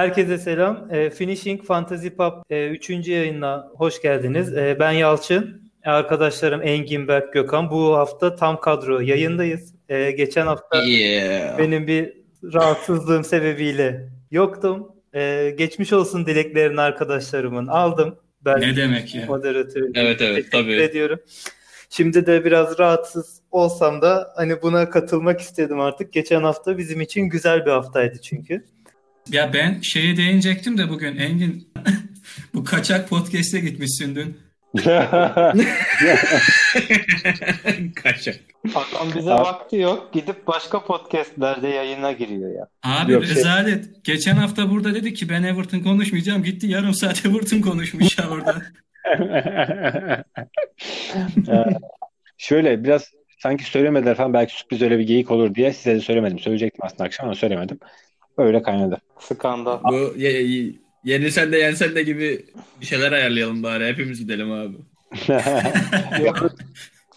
Herkese selam. E, Finishing Fantasy Pub 3. E, yayına hoş geldiniz. E, ben Yalçın. Arkadaşlarım Engin, Berk, Gökhan. Bu hafta tam kadro yayındayız. E, geçen hafta yeah. benim bir rahatsızlığım sebebiyle yoktum. E, geçmiş olsun dileklerini arkadaşlarımın aldım. Ben ne demek ya? Moderatör. Evet evet tabii. ediyorum. Şimdi de biraz rahatsız olsam da hani buna katılmak istedim artık. Geçen hafta bizim için güzel bir haftaydı çünkü. Ya ben şeye değinecektim de bugün Engin bu kaçak podcast'e gitmişsin dün. kaçak. Adam bize vakti yok. Gidip başka podcastlerde yayına giriyor ya. Abi yok, şey- rezalet. Şey... Geçen hafta burada dedi ki ben Everton konuşmayacağım. Gitti yarım saat Everton konuşmuş ya orada. Şöyle biraz sanki söylemediler falan belki sürpriz öyle bir geyik olur diye size de söylemedim. Söyleyecektim aslında akşam ama söylemedim. Öyle kaynadı. Skandal. Bu ye, yenilsen de yensen de gibi bir şeyler ayarlayalım bari. Hepimiz gidelim abi.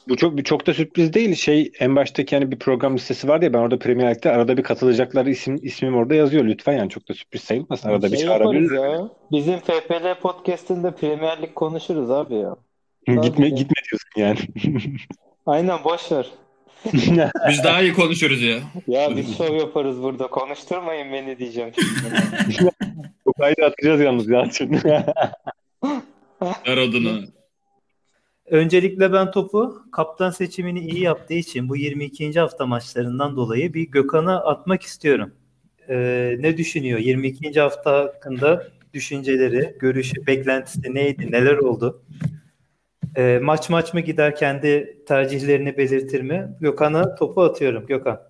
bu çok çok da sürpriz değil. Şey en baştaki yani bir program listesi vardı ya ben orada Premier Lig'de arada bir katılacakları isim ismim orada yazıyor lütfen yani çok da sürpriz sayılmaz. Arada şey bir çağırabiliriz. Ya. Bizim FPL podcast'inde Premier Lig konuşuruz abi ya. gitme gitme diyorsun yani. Aynen boş ver. Biz daha iyi konuşuruz ya. Ya biz şov yaparız burada. Konuşturmayın beni diyeceğim Bu kaydı atacağız yalnız ya. Ver odunu. Öncelikle ben topu kaptan seçimini iyi yaptığı için bu 22. hafta maçlarından dolayı bir Gökhan'a atmak istiyorum. Ee, ne düşünüyor? 22. hafta hakkında düşünceleri, görüşü, beklentisi neydi? Neler oldu? E, maç maç mı gider kendi tercihlerini belirtir mi? Gökhan'a topu atıyorum. Gökhan.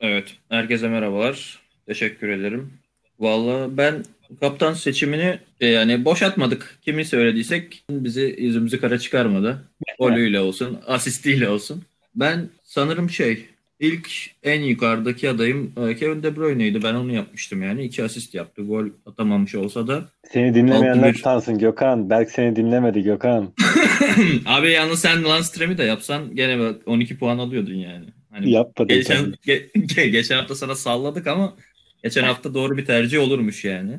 Evet. Herkese merhabalar. Teşekkür ederim. Valla ben kaptan seçimini e, yani boş atmadık. Kimi söylediysek bizi yüzümüzü kara çıkarmadı. Golüyle olsun, asistiyle olsun. Ben sanırım şey ilk en yukarıdaki adayım e, Kevin De Bruyne'ydi. Ben onu yapmıştım yani. iki asist yaptı. Gol atamamış olsa da. Seni dinlemeyenler utansın Gökhan. Belki seni dinlemedi Gökhan. Abi yalnız sen Landström'ü de yapsan gene bak 12 puan alıyordun yani. Hani Yapmadım. Geçen, ge, geçen hafta sana salladık ama geçen hafta doğru bir tercih olurmuş yani.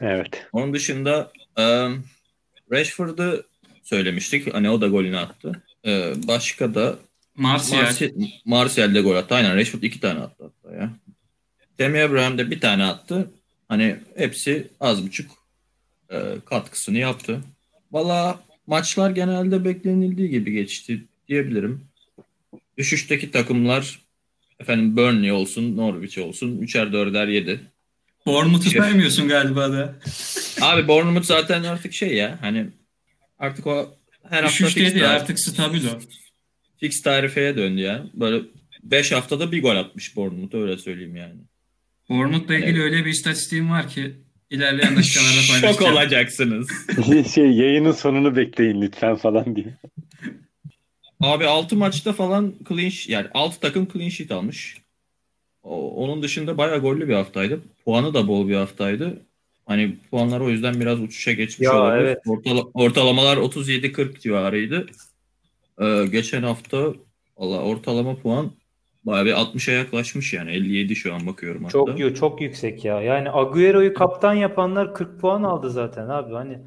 Evet. Onun dışında um, Rashford'u söylemiştik. Hani o da golünü attı. Ee, başka da Martial, Martial de gol attı. Aynen Rashford iki tane attı hatta ya. Demi Abraham de bir tane attı. Hani hepsi az buçuk e, katkısını yaptı. Valla maçlar genelde beklenildiği gibi geçti diyebilirim. Düşüşteki takımlar efendim Burnley olsun, Norwich olsun. Üçer dörder yedi. Bournemouth'u saymıyorsun galiba da. Abi Bournemouth zaten artık şey ya hani artık o her Düşüş hafta değil artık stabil o. Fix tarifeye döndü ya. Böyle 5 haftada bir gol atmış Bournemouth öyle söyleyeyim yani. Bournemouth'la ilgili evet. öyle bir istatistiğim var ki ilerleyen dakikalarda paylaşacağım. Şok olacaksınız. şey yayının sonunu bekleyin lütfen falan diye. Abi 6 maçta falan clean yani 6 takım clean sheet almış. Onun dışında bayağı gollü bir haftaydı. Puanı da bol bir haftaydı. Hani puanlar o yüzden biraz uçuşa geçmiş ya, olabilir. Evet. Ortala, ortalamalar 37-40 civarıydı. Ee, geçen hafta valla ortalama puan bayağı bir 60'a yaklaşmış yani. 57 şu an bakıyorum hatta. Çok çok yüksek ya. Yani Agüero'yu kaptan yapanlar 40 puan aldı zaten abi. Hani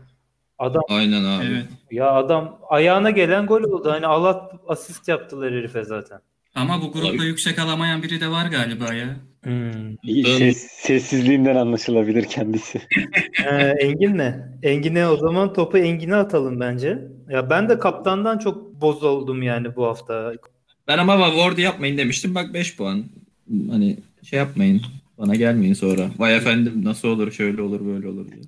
adam Aynen abi. Evet. Ya adam ayağına gelen gol oldu. Hani Allah asist yaptılar herife zaten. Ama bu grupta Abi. yüksek alamayan biri de var galiba ya. Hmm. Ses, sessizliğinden anlaşılabilir kendisi. ee, Engin ne? Engin'e o zaman topu Engin'e atalım bence. Ya ben de kaptandan çok bozuldum yani bu hafta. Ben ama Ward yapmayın demiştim. Bak 5 puan. Hani şey yapmayın. Bana gelmeyin sonra. Vay efendim nasıl olur şöyle olur böyle olur diye.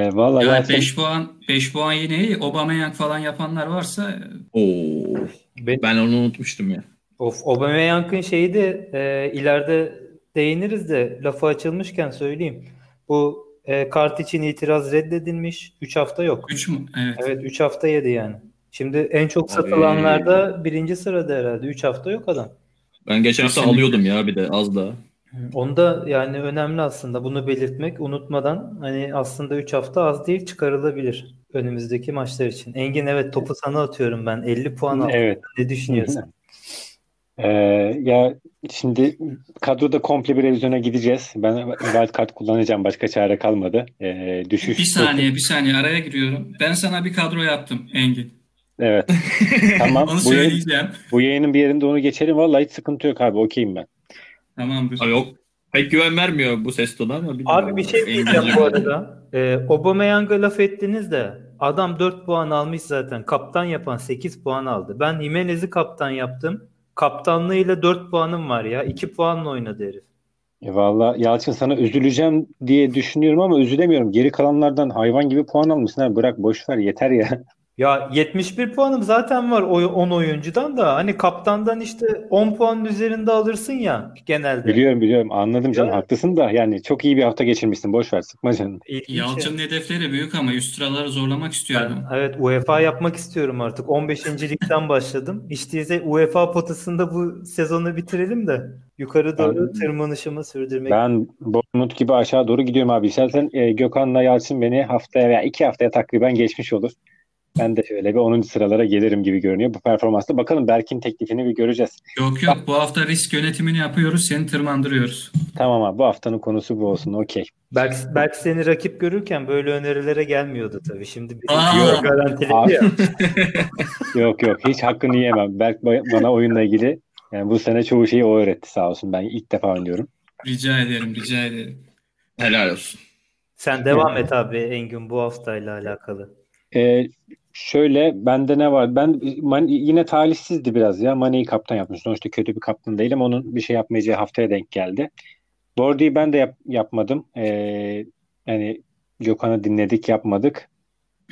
E, vallahi yani 5 puan 5 puan yine iyi. Aubameyang falan yapanlar varsa Oo. Ben, ben onu unutmuştum ya. Of Aubameyang'ın şeyi de e, ileride değiniriz de lafı açılmışken söyleyeyim. Bu e, kart için itiraz reddedilmiş. 3 hafta yok. 3 mü? Evet. Evet 3 hafta yedi yani. Şimdi en çok Abi. satılanlarda birinci sırada herhalde. 3 hafta yok adam. Ben geçen hafta alıyordum ya bir de az daha. Onda yani önemli aslında bunu belirtmek unutmadan hani aslında 3 hafta az değil çıkarılabilir önümüzdeki maçlar için. Engin evet topu sana atıyorum ben 50 puan aldım. Evet. Ne düşünüyorsun? Ee, ya şimdi kadroda komple bir revizyona gideceğiz. Ben wildcard kullanacağım. Başka çare kalmadı. Ee, düşüş. Bir saniye, bir saniye araya giriyorum. Ben sana bir kadro yaptım Engin. Evet. Tamam. Onu bu, yayın, söyleyeceğim. bu yayının bir yerinde onu geçelim. Vallahi hiç sıkıntı yok abi. Okeyim ben. Tamamdır. Abi yok. Pek güven vermiyor bu ses tonu ama bilmiyorum. Abi bir şey diyeceğim bu arada. Ee, Aubameyang'a laf ettiniz de adam 4 puan almış zaten. Kaptan yapan 8 puan aldı. Ben Jimenez'i kaptan yaptım. Kaptanlığıyla 4 puanım var ya. 2 puanla oynadı herif. E valla Yalçın sana üzüleceğim diye düşünüyorum ama üzülemiyorum. Geri kalanlardan hayvan gibi puan almışsın. Abi bırak boş ver yeter ya. Ya 71 puanım zaten var o 10 oyuncudan da hani kaptandan işte 10 puanın üzerinde alırsın ya genelde. Biliyorum biliyorum anladım canım Ya. haklısın da yani çok iyi bir hafta geçirmişsin. Boş ver sıkma canını. İlginç ya. Yalçın'ın hedefleri büyük ama üst sıraları zorlamak istiyor Ben, adam. evet UEFA yapmak istiyorum artık. 15. ligden başladım. İşte ise UEFA potasında bu sezonu bitirelim de yukarı doğru Ben- tırmanışımı sürdürmek. Ben Bournemouth gibi aşağı doğru gidiyorum abi. İstersen e, Gökhan'la Yalçın beni haftaya veya iki haftaya takriben geçmiş olur. Ben de şöyle bir 10. sıralara gelirim gibi görünüyor bu performansla. Bakalım Berk'in teklifini bir göreceğiz. Yok yok bu hafta risk yönetimini yapıyoruz, seni tırmandırıyoruz. Tamam abi bu haftanın konusu bu olsun. Okey. Belki, belki seni rakip görürken böyle önerilere gelmiyordu tabii. Şimdi bir! Euro garantiledi Abi. ya. Yok yok hiç hakkını yiyemem. Berk ba- bana oyunla ilgili yani bu sene çoğu şeyi o öğretti sağ olsun. Ben ilk defa oynuyorum. Rica ederim, rica ederim. Helal olsun. Sen devam et abi Engin bu haftayla alakalı. Ee, şöyle bende ne var? Ben Man- yine talihsizdi biraz ya. Mane'yi kaptan yapmış. Sonuçta kötü bir kaptan değilim. Onun bir şey yapmayacağı haftaya denk geldi. Bordi'yi ben de yap- yapmadım. Ee, yani Gökhan'ı dinledik yapmadık.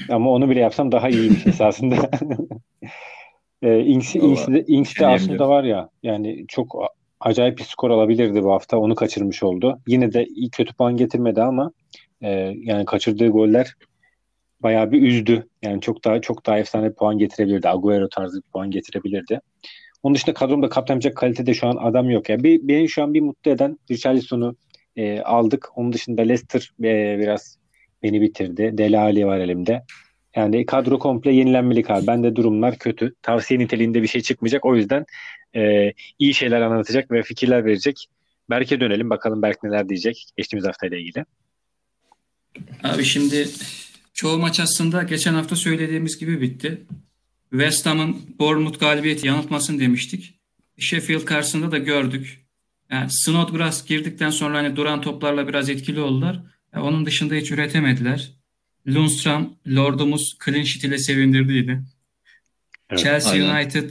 Ama onu bile yapsam daha iyiymiş esasında. ee, Ings, Ings, Ings de aslında var ya yani çok acayip bir skor alabilirdi bu hafta. Onu kaçırmış oldu. Yine de iyi kötü puan getirmedi ama e, yani kaçırdığı goller bayağı bir üzdü. Yani çok daha çok daha efsane bir puan getirebilirdi. Agüero tarzı bir puan getirebilirdi. Onun dışında kadromda kaptanacak kalitede şu an adam yok. Yani bir, beni şu an bir mutlu eden Richarlison'u e, aldık. Onun dışında Leicester e, biraz beni bitirdi. Dele Alli var elimde. Yani kadro komple yenilenmelik abi. Bende durumlar kötü. Tavsiye niteliğinde bir şey çıkmayacak. O yüzden e, iyi şeyler anlatacak ve fikirler verecek. Berk'e dönelim. Bakalım Berk neler diyecek geçtiğimiz haftayla ilgili. Abi şimdi çoğu maç aslında geçen hafta söylediğimiz gibi bitti. West Ham'ın Bournemouth galibiyeti yanıltmasın demiştik. Sheffield karşısında da gördük. Yani Snodgrass girdikten sonra hani duran toplarla biraz etkili oldular. Ya onun dışında hiç üretemediler. Lundstram, Lord'umuz clean sheet ile sevindirdiydi. Evet, Chelsea aynen. United,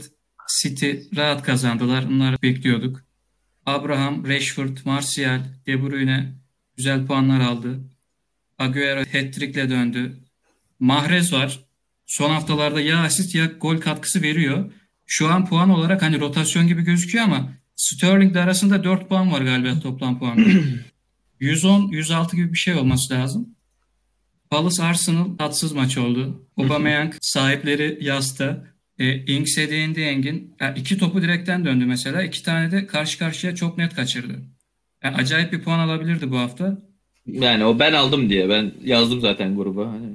City rahat kazandılar. Bunları bekliyorduk. Abraham, Rashford, Martial, De Bruyne güzel puanlar aldı. Agüero hat-trick'le döndü. Mahrez var. Son haftalarda ya asist ya gol katkısı veriyor. Şu an puan olarak hani rotasyon gibi gözüküyor ama Sterling de arasında 4 puan var galiba toplam puan. 110, 106 gibi bir şey olması lazım. Palace Arsenal tatsız maç oldu. Aubameyang sahipleri yasta. E, Ings'e değindi Engin. Ya iki topu direkten döndü mesela. İki tane de karşı karşıya çok net kaçırdı. Yani acayip bir puan alabilirdi bu hafta. Yani o ben aldım diye. Ben yazdım zaten gruba. Hani.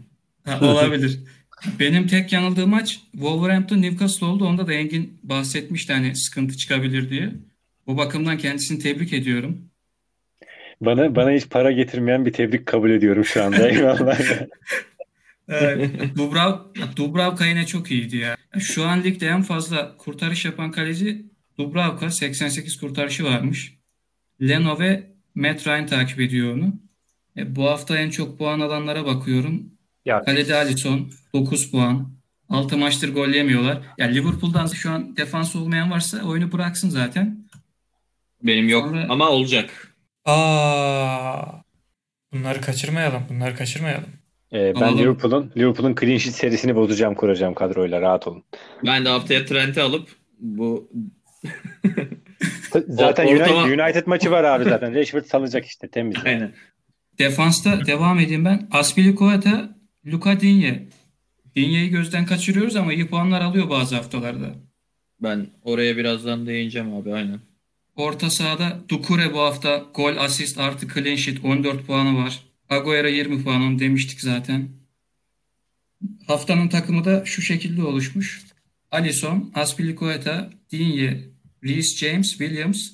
Ha, olabilir. Benim tek yanıldığım maç Wolverhampton Newcastle oldu. Onda da Engin bahsetmişti hani sıkıntı çıkabilir diye. Bu bakımdan kendisini tebrik ediyorum. Bana bana hiç para getirmeyen bir tebrik kabul ediyorum şu anda. Eyvallah. Dubrav, Dubravka yine çok iyiydi ya. Şu an ligde en fazla kurtarış yapan kaleci Dubravka 88 kurtarışı varmış. Leno ve Matt Ryan takip ediyor onu. E, bu hafta en çok puan alanlara bakıyorum. Ya Kalede Alisson 9 puan. 6 maçtır gol yemiyorlar. Ya Liverpool'dan şu an defans olmayan varsa oyunu bıraksın zaten. Benim yok Sonra- ama olacak. Aa, bunları kaçırmayalım. Bunları kaçırmayalım. Ee, ben Alalım. Liverpool'un Liverpool'un clean sheet serisini bozacağım kuracağım kadroyla rahat olun. Ben de haftaya Trent'i alıp bu Zaten ortama- United, United maçı var abi zaten. Rashford salacak işte temiz. aynen. Defansta devam edeyim ben. Aspilicueta, Luka Digne. Digne'yi gözden kaçırıyoruz ama iyi puanlar alıyor bazı haftalarda. Ben oraya birazdan değineceğim abi aynen. Orta sahada Doucouré bu hafta gol, asist artı clean sheet 14 puanı var. Agüero 20 puan onu demiştik zaten. Haftanın takımı da şu şekilde oluşmuş. Alisson, Aspilicueta, Digne, Reece James, Williams,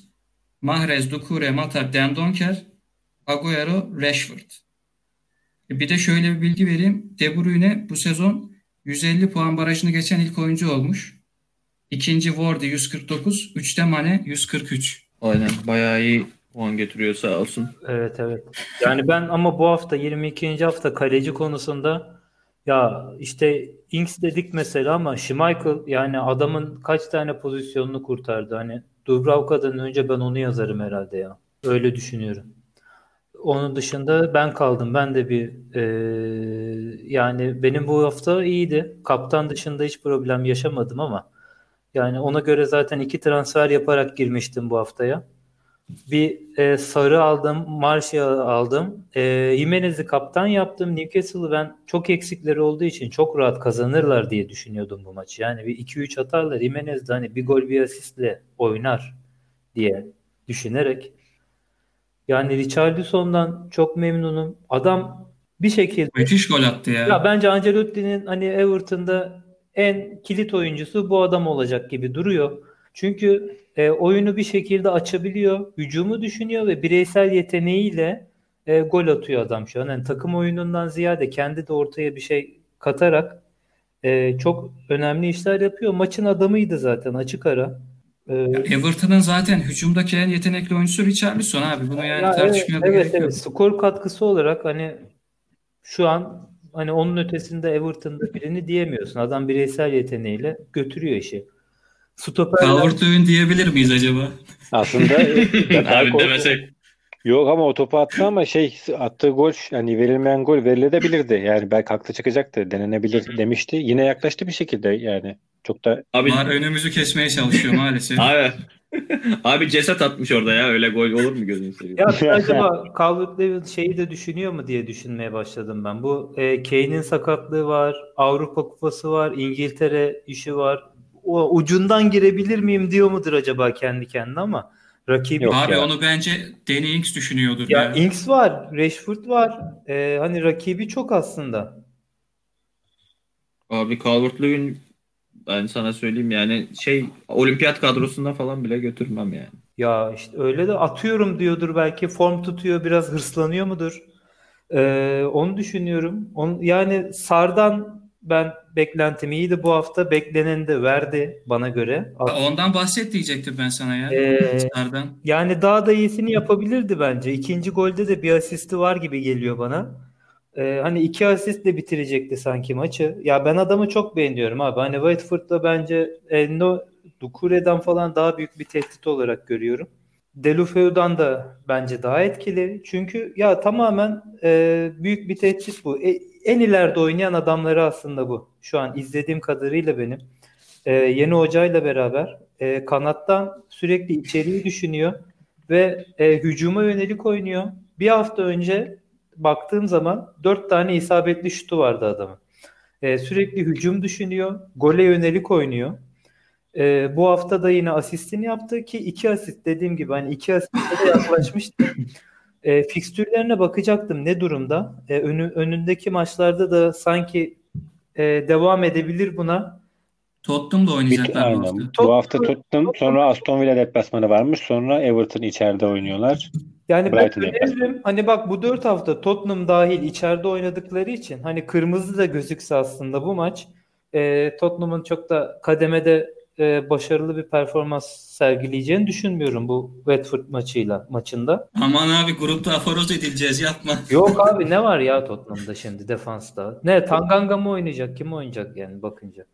Mahrez, Doucouré, Mata, Dendoncker, Agüero, Rashford. E, Bir de şöyle bir bilgi vereyim. De Bruyne bu sezon 150 puan barajını geçen ilk oyuncu olmuş. İkinci Wardy 149, üçte Mane 143. Aynen. Bayağı iyi puan getiriyor sağ olsun. Evet evet. Yani ben ama bu hafta 22. hafta kaleci konusunda ya işte Ings dedik mesela ama Schmeichel yani adamın kaç tane pozisyonunu kurtardı. Hani Dubravka'dan önce ben onu yazarım herhalde ya. Öyle düşünüyorum. Onun dışında ben kaldım. Ben de bir eee, yani benim bu hafta iyiydi. Kaptan dışında hiç problem yaşamadım ama yani ona göre zaten iki transfer yaparak girmiştim bu haftaya. Bir e, sarı aldım, Martial aldım. E, Jimenez'i kaptan yaptım. Newcastle'ı ben çok eksikleri olduğu için çok rahat kazanırlar diye düşünüyordum bu maçı. Yani bir 2-3 atarlar. Jimenez de hani bir gol bir asistle oynar diye düşünerek. Yani Richarlison'dan çok memnunum. Adam bir şekilde Müthiş gol attı ya. ya bence Ancelotti'nin hani Everton'da en kilit oyuncusu bu adam olacak gibi duruyor. Çünkü e, oyunu bir şekilde açabiliyor, hücumu düşünüyor ve bireysel yeteneğiyle e, gol atıyor adam şu an. Yani takım oyunundan ziyade kendi de ortaya bir şey katarak e, çok önemli işler yapıyor. Maçın adamıydı zaten açık ara. E, Everton'ın zaten hücumdaki en yetenekli oyuncusu Richarlison abi. Bunu yani Ya evet, tartışmaya evet, gerek yok. evet. Skor katkısı olarak hani şu an hani onun ötesinde Everton'da birini diyemiyorsun. Adam bireysel yeteneğiyle götürüyor işi. Stoperler Calvert-Lewin diyebilir miyiz acaba? Aslında Abi demesek. Yok ama o topu attı ama şey attığı gol yani verilmeyen gol verilebilirdi. Yani belki haklı çıkacaktı. Denenebilir demişti. Yine yaklaştı bir şekilde yani. Çok da Abi, Var önümüzü kesmeye çalışıyor maalesef. abi, abi ceset atmış orada ya. Öyle gol olur mu gözünü seveyim? Ya acaba Calvert-Lewin şeyi de düşünüyor mu diye düşünmeye başladım ben. Bu e, Kane'in sakatlığı var, Avrupa Kupası var, İngiltere işi var. O ucundan girebilir miyim diyor mudur acaba kendi kendine ama rakibi Yok Abi ya. onu bence Danny Ings düşünüyordur ya ya. Ings var, Rashford var. E, hani rakibi çok aslında. Abi Calvert-Lewin ben sana söyleyeyim yani şey olimpiyat kadrosunda falan bile götürmem yani. Ya işte öyle de atıyorum diyordur belki form tutuyor biraz hırslanıyor mudur? Ee, onu düşünüyorum. On, yani Sar'dan ben beklentim iyiydi bu hafta. Bekleneni de verdi bana göre. Ondan bahset diyecektim ben sana ya. Ee, Sardan. yani daha da iyisini yapabilirdi bence. İkinci golde de bir asisti var gibi geliyor bana. Ee, hani iki asistle bitirecekti sanki maçı. Ya ben adamı çok beğeniyorum abi. Hani Watford'da bence e, no, Doucouré'den falan daha büyük bir tehdit olarak görüyorum. Deulofeu'dan da bence daha etkili. Çünkü ya tamamen e, büyük bir tehdit bu. E, en ileride oynayan adamları aslında bu. Şu an izlediğim kadarıyla benim. E, yeni hocayla beraber e, kanattan sürekli içeriği düşünüyor ve e, hücuma yönelik oynuyor. Bir hafta önce baktığım zaman dört tane isabetli şutu vardı adamın. E, sürekli hücum düşünüyor, gole yönelik oynuyor. E, bu hafta da yine asistini yaptı ki iki asist dediğim gibi hani iki asiste de yaklaşmıştı. E, fikstürlerine bakacaktım ne durumda. E, önü, önündeki maçlarda da sanki e, devam edebilir buna. Tottenham'da oynayacaklar bu. Bu hafta Tottenham sonra Aston Villa deplasmanı varmış. Sonra Everton içeride oynuyorlar. Yani ben Brighton öneririm hani bak bu dört hafta Tottenham dahil içeride oynadıkları için hani kırmızı da gözükse aslında bu maç e, Tottenham'ın çok da kademede e, başarılı bir performans sergileyeceğini düşünmüyorum bu Watford maçıyla maçında. Aman abi grupta aforoz edileceğiz yapma. Yok abi ne var ya Tottenham'da şimdi defansta? Ne Tanganga mı oynayacak? Kim oynayacak yani bakınca?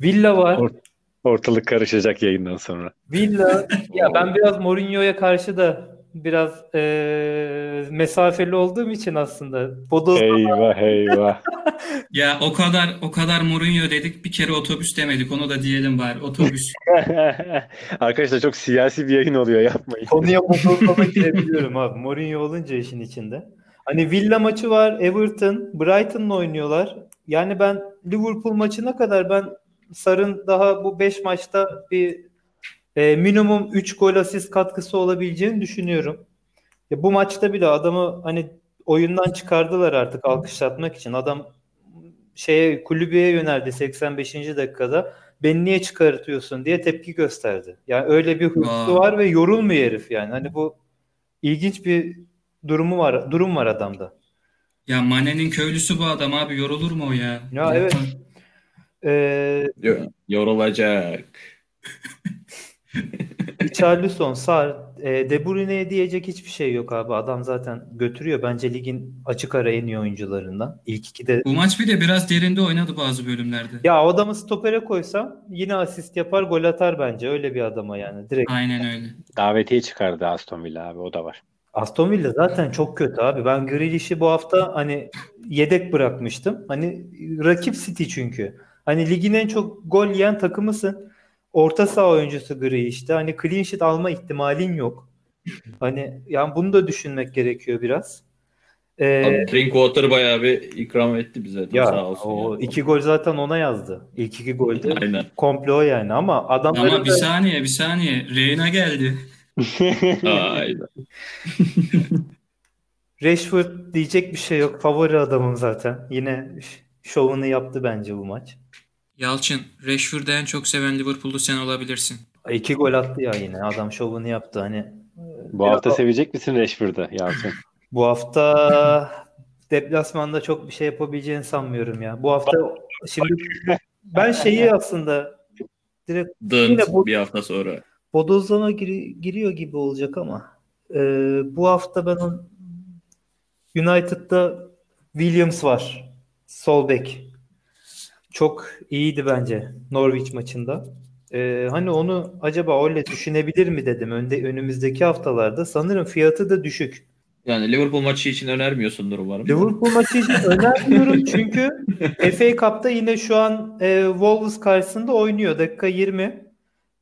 Villa var. Or- Ortalık karışacak yayından sonra. Villa ya ben biraz Mourinho'ya karşı da biraz e, mesafeli olduğum için aslında Bodo Eyvah eyvah. Ya o kadar o kadar Mourinho dedik bir kere otobüs demedik onu da diyelim bari otobüs. Arkadaşlar çok siyasi bir yayın oluyor yapmayın. konuya bozulmama girebiliyorum abi. Mourinho olunca işin içinde. Hani Villa maçı var, Everton, Brighton'la oynuyorlar. Yani ben Liverpool maçına kadar ben Sar'ın daha bu 5 maçta bir e, minimum 3 gol asist katkısı olabileceğini düşünüyorum. Ya bu maçta bile adamı hani oyundan çıkardılar artık alkışlatmak için. Adam şeye kulübeye yöneldi 85. dakikada. beni niye çıkartıyorsun diye tepki gösterdi. Yani öyle bir hırsı var ve yorulmuyor herif yani. Hani bu ilginç bir durumu var, durum var adamda. Ya Mane'nin köylüsü bu adam abi yorulur mu o ya? Ya evet. Ee, Yo- Yorulacak. Richarlison, Sar, e, De Bruyne'ye diyecek hiçbir şey yok abi. Adam zaten götürüyor. Bence ligin açık ara en iyi oyuncularından. İlk iki de Bu maç bir de biraz derinde oynadı bazı bölümlerde. ya o adamı stopere koysam yine asist yapar, gol atar bence. Öyle bir adama yani. Direkt. Aynen öyle. Davetiye çıkardı Aston Villa abi o da var. Aston Villa zaten çok kötü abi. Ben Grealish'i bu hafta hani yedek bırakmıştım. Hani rakip City çünkü. Hani ligin en çok gol yiyen takımısın. Orta saha oyuncusu Grealish'te. Hani clean sheet alma ihtimalin yok. Hani yani bunu da düşünmek gerekiyor biraz. Ee, Abi Drinkwater bayağı bir ikram etti bize. ya sağ olsun. o ya. iki gol zaten ona yazdı. İlk iki golde Aynen. komplo yani ama adamları Ama bir da- saniye bir saniye. Reyna geldi. Aynen. Rashford diyecek bir şey yok. Favori adamım zaten. Yine şovunu yaptı bence bu maç. Yalçın, Rashford'u en çok seven Liverpool'lu sen olabilirsin. İki gol attı ya yine. Adam şovunu yaptı. Hani Bu hafta sevecek misin Rashford'ı Yalçın? bu hafta deplasmanda çok bir şey yapabileceğini sanmıyorum ya. Bu hafta şimdi ben şeyi aslında direkt Dönt Yine bu- bir hafta sonra. bodozlama giri- giriyor gibi olacak ama e, bu hafta ben o United'da Williams var. Sol bek. Çok iyiydi bence Norwich maçında. E, hani onu acaba öyle düşünebilir mi dedim önde önümüzdeki haftalarda. Sanırım fiyatı da düşük. Yani Liverpool maçı için önermiyorsundur umarım. Liverpool maçı için önermiyorum çünkü FA Cup'ta yine şu an e, Wolves karşısında oynuyor. Dakika 20.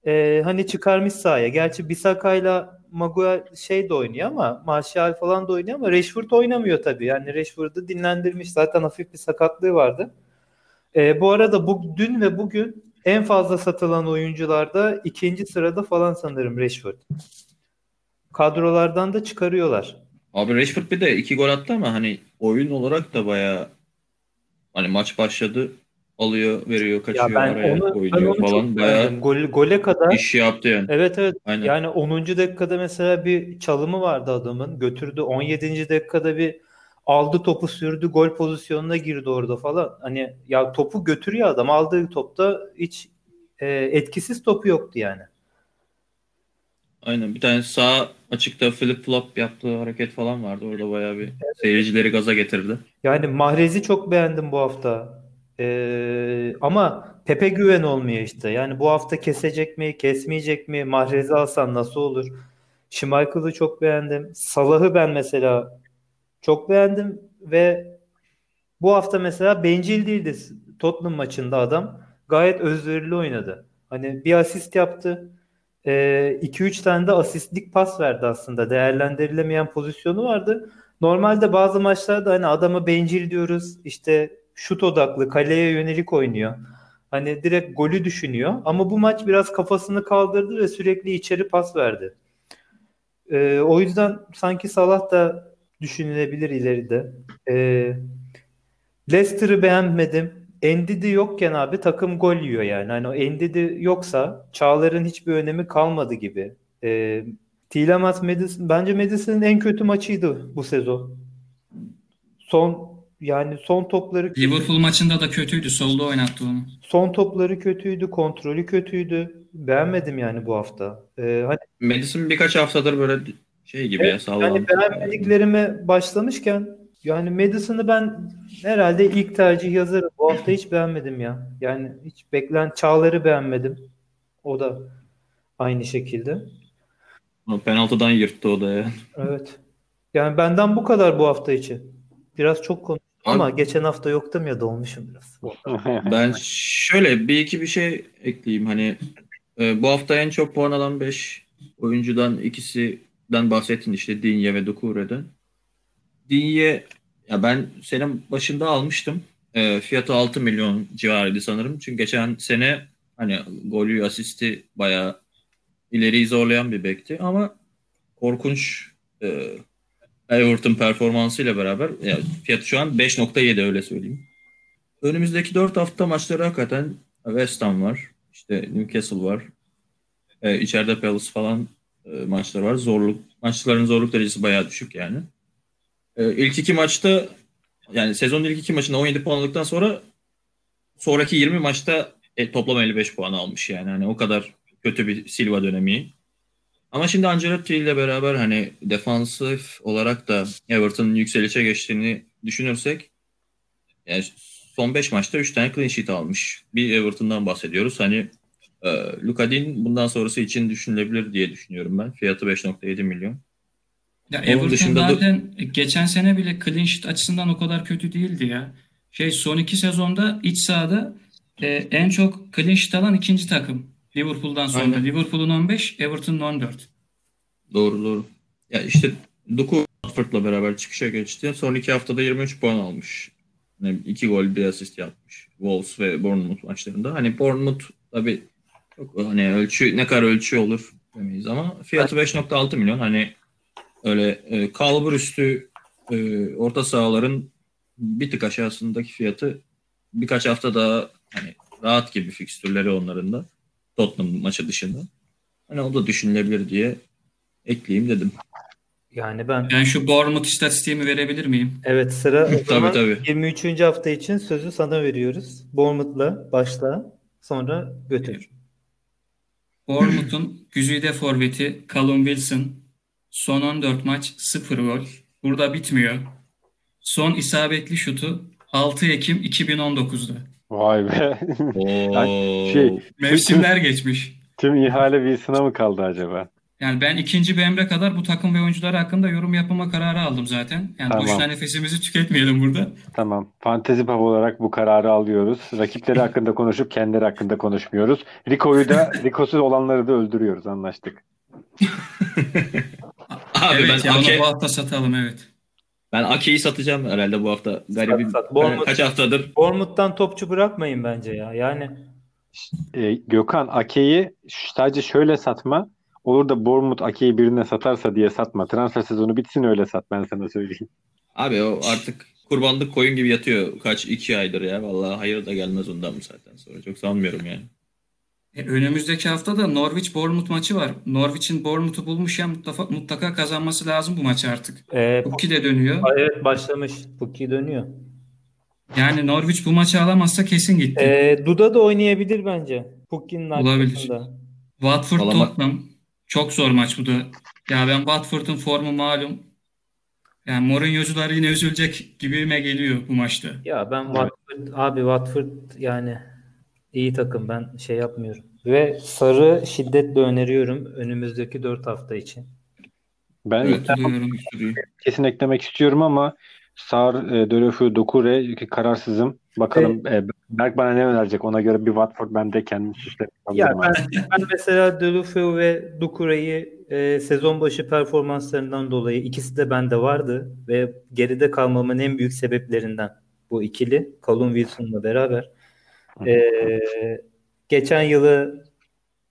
E, hani çıkarmış sahaya. Gerçi Bisaka'yla Maguire şey de oynuyor ama Martial falan da oynuyor ama Rashford oynamıyor tabii. Yani Rashford'u dinlendirmiş. Zaten hafif bir sakatlığı vardı. E, bu arada bu dün ve bugün en fazla satılan oyuncularda ikinci sırada falan sanırım Rashford. Kadrolardan da çıkarıyorlar. Abi Rashford bir de iki gol attı ama hani oyun olarak da bayağı hani maç başladı alıyor veriyor kaçıyor Ya ben araya onu, ben oynuyor onu falan bayağı. Gol, gole kadar iş yaptı yani. evet evet Aynen. yani 10. dakikada mesela bir çalımı vardı adamın götürdü 17. dakikada bir aldı topu sürdü gol pozisyonuna girdi orada falan hani ya topu götürüyor adam aldığı topta hiç e, etkisiz topu yoktu yani. Aynen bir tane sağ açıkta flip flop yaptığı hareket falan vardı. Orada bayağı bir seyircileri gaza getirdi. Yani Mahrez'i çok beğendim bu hafta. Ee, ama Pepe güven olmuyor işte. Yani bu hafta kesecek mi, kesmeyecek mi? Mahrez'i alsan nasıl olur? Schmeichel'ı çok beğendim. Salah'ı ben mesela çok beğendim ve bu hafta mesela bencil değildi Tottenham maçında adam. Gayet özverili oynadı. Hani bir asist yaptı. 2-3 tane de asistlik pas verdi aslında. Değerlendirilemeyen pozisyonu vardı. Normalde bazı maçlarda hani adama bencil diyoruz. İşte şut odaklı, kaleye yönelik oynuyor. Hani direkt golü düşünüyor. Ama bu maç biraz kafasını kaldırdı ve sürekli içeri pas verdi. Ee, o yüzden sanki Salah da düşünülebilir ileride. Ee, Leicester'ı beğenmedim. Endidi yokken abi takım gol yiyor yani. Hani o Endidi yoksa Çağlar'ın hiçbir önemi kalmadı gibi. Ee, Tielemans Madison, bence Madison'ın en kötü maçıydı bu sezon. Son yani son topları Liverpool maçında da kötüydü. Solda oynattı onu. son topları kötüydü, kontrolü kötüydü. Beğenmedim yani bu hafta. Ee, hani Madison birkaç haftadır böyle şey gibi ya yani beğenmediklerime başlamışken yani Madison'ı ben herhalde ilk tercih yazarım. Bu hafta hiç beğenmedim ya. Yani hiç beklen Çağlar'ı beğenmedim. O da aynı şekilde. O Penaltıdan yırttı o da ya. Evet. Yani benden bu kadar bu hafta için. Biraz çok konuştum ama Abi- geçen hafta yoktum ya dolmuşum biraz. Ben şöyle bir iki bir şey ekleyeyim. Hani e, bu hafta en çok puan alan 5 oyuncudan ikisinden bahsettin işte Digne ve Doucoure'den. Digne ya ben senin başında almıştım. E, fiyatı 6 milyon civarıydı sanırım. Çünkü geçen sene hani golü, asisti bayağı ileriyi zorlayan bir bekti ama korkunç e, Everton performansıyla beraber yani fiyatı şu an 5.7 öyle söyleyeyim. Önümüzdeki 4 hafta maçları hakikaten West Ham var. İşte Newcastle var. E, içeride Palace falan e, maçları var. Zorluk maçların zorluk derecesi bayağı düşük yani. E, ilk iki maçta yani sezonun ilk iki maçında 17 puan aldıktan sonra sonraki 20 maçta e, toplam 55 puan almış yani. Hani o kadar kötü bir Silva dönemi. Ama şimdi Ancelotti ile beraber hani defansif olarak da Everton'ın yükselişe geçtiğini düşünürsek yani son 5 maçta 3 tane clean sheet almış. Bir Everton'dan bahsediyoruz. Hani e, Luka Dean bundan sonrası için düşünülebilir diye düşünüyorum ben. Fiyatı 5.7 milyon. Ya Onun Everton dışında da- zaten geçen sene bile clean sheet açısından o kadar kötü değildi ya. Şey son iki sezonda iç sahada e, en çok clean sheet alan ikinci takım. Liverpool'dan sonra. Aynen. Liverpool'un 15, Everton'un 14. Doğru doğru. Ya işte Doku Watford'la beraber çıkışa geçti. Son iki haftada 23 puan almış. Hani iki gol bir asist yapmış. Wolves ve Bournemouth maçlarında. Hani Bournemouth tabii çok hani ölçü ne kadar ölçü olur demeyiz ama fiyatı 5.6 milyon. Hani öyle e, kalbur üstü e, orta sahaların bir tık aşağısındaki fiyatı birkaç hafta daha hani rahat gibi fikstürleri onların da Tottenham maçı dışında. Hani o da düşünülebilir diye ekleyeyim dedim. Yani ben Ben şu Bournemouth istatistiğimi verebilir miyim? evet sıra o Tabii, zaman tabii. 23. hafta için sözü sana veriyoruz. Bournemouth'la başla sonra götür. Bournemouth'un güzide forveti Callum Wilson son 14 maç 0 gol. Burada bitmiyor. Son isabetli şutu 6 Ekim 2019'da. Vay be. Oo. şey- Mevsimler geçmiş. Tüm ihale Wilson'a mı kaldı acaba? Yani ben ikinci bir emre kadar bu takım ve oyuncuları hakkında yorum yapma kararı aldım zaten. Yani Tamam. boşuna nefesimizi tüketmeyelim burada. Tamam. Fantezi pub olarak bu kararı alıyoruz. Rakipleri hakkında konuşup kendileri hakkında konuşmuyoruz. Rico'yu da Rico'suz olanları da öldürüyoruz. Anlaştık. Abi evet ben Ake, bu hafta satalım evet. ben Ake'yi satacağım herhalde bu hafta. Garibim. Sat, sat. Bournemouth- Kaç haftadır Bournemouth'tan topçu bırakmayın bence ya. Yani Ee, Gökhan Ake'yi ş- sadece şöyle satma. Olur da Bournemouth Ake'yi birine satarsa diye satma. Transfer sezonu bitsin öyle sat ben sana söyleyeyim. Abi o artık kurbanlık koyun gibi yatıyor kaç iki aydır ya. Vallahi hayır da gelmez ondan bu saatten sonra. Çok sanmıyorum yani. E, önümüzdeki hafta da Norwich Bournemouth maçı var. Norwich'in Bournemouth'u bulmuş ya mutlaka, mutlaka kazanması lazım bu maçı artık. e, Pukki de dönüyor. evet başlamış. Pukki dönüyor. Yani Norwich bu maçı alamazsa kesin gitti. E, Duda da oynayabilir bence. Pukki'nin Olabilir. arkasında. Watford Alama- Tottenham. Çok zor maç bu da. Ya ben Watford'un formu malum. Yani Mourinho'cular yine üzülecek gibime geliyor bu maçta. Ya ben Watford abi Watford yani iyi takım ben şey yapmıyorum. Ve Sarı şiddetle öneriyorum önümüzdeki 4 hafta için. Ben Evet. Kesin eklemek istiyorum ama Sar, e, Dokure kararsızım. Bakalım e, Berk bana ne önerecek? Ona göre bir Watford ben de kendim süslerim. Ya ben, ben mesela Delufeu ve Dukure'yi e, sezon başı performanslarından dolayı ikisi de bende vardı ve geride kalmamın en büyük sebeplerinden bu ikili Callum Wilson'la beraber. E, geçen yılı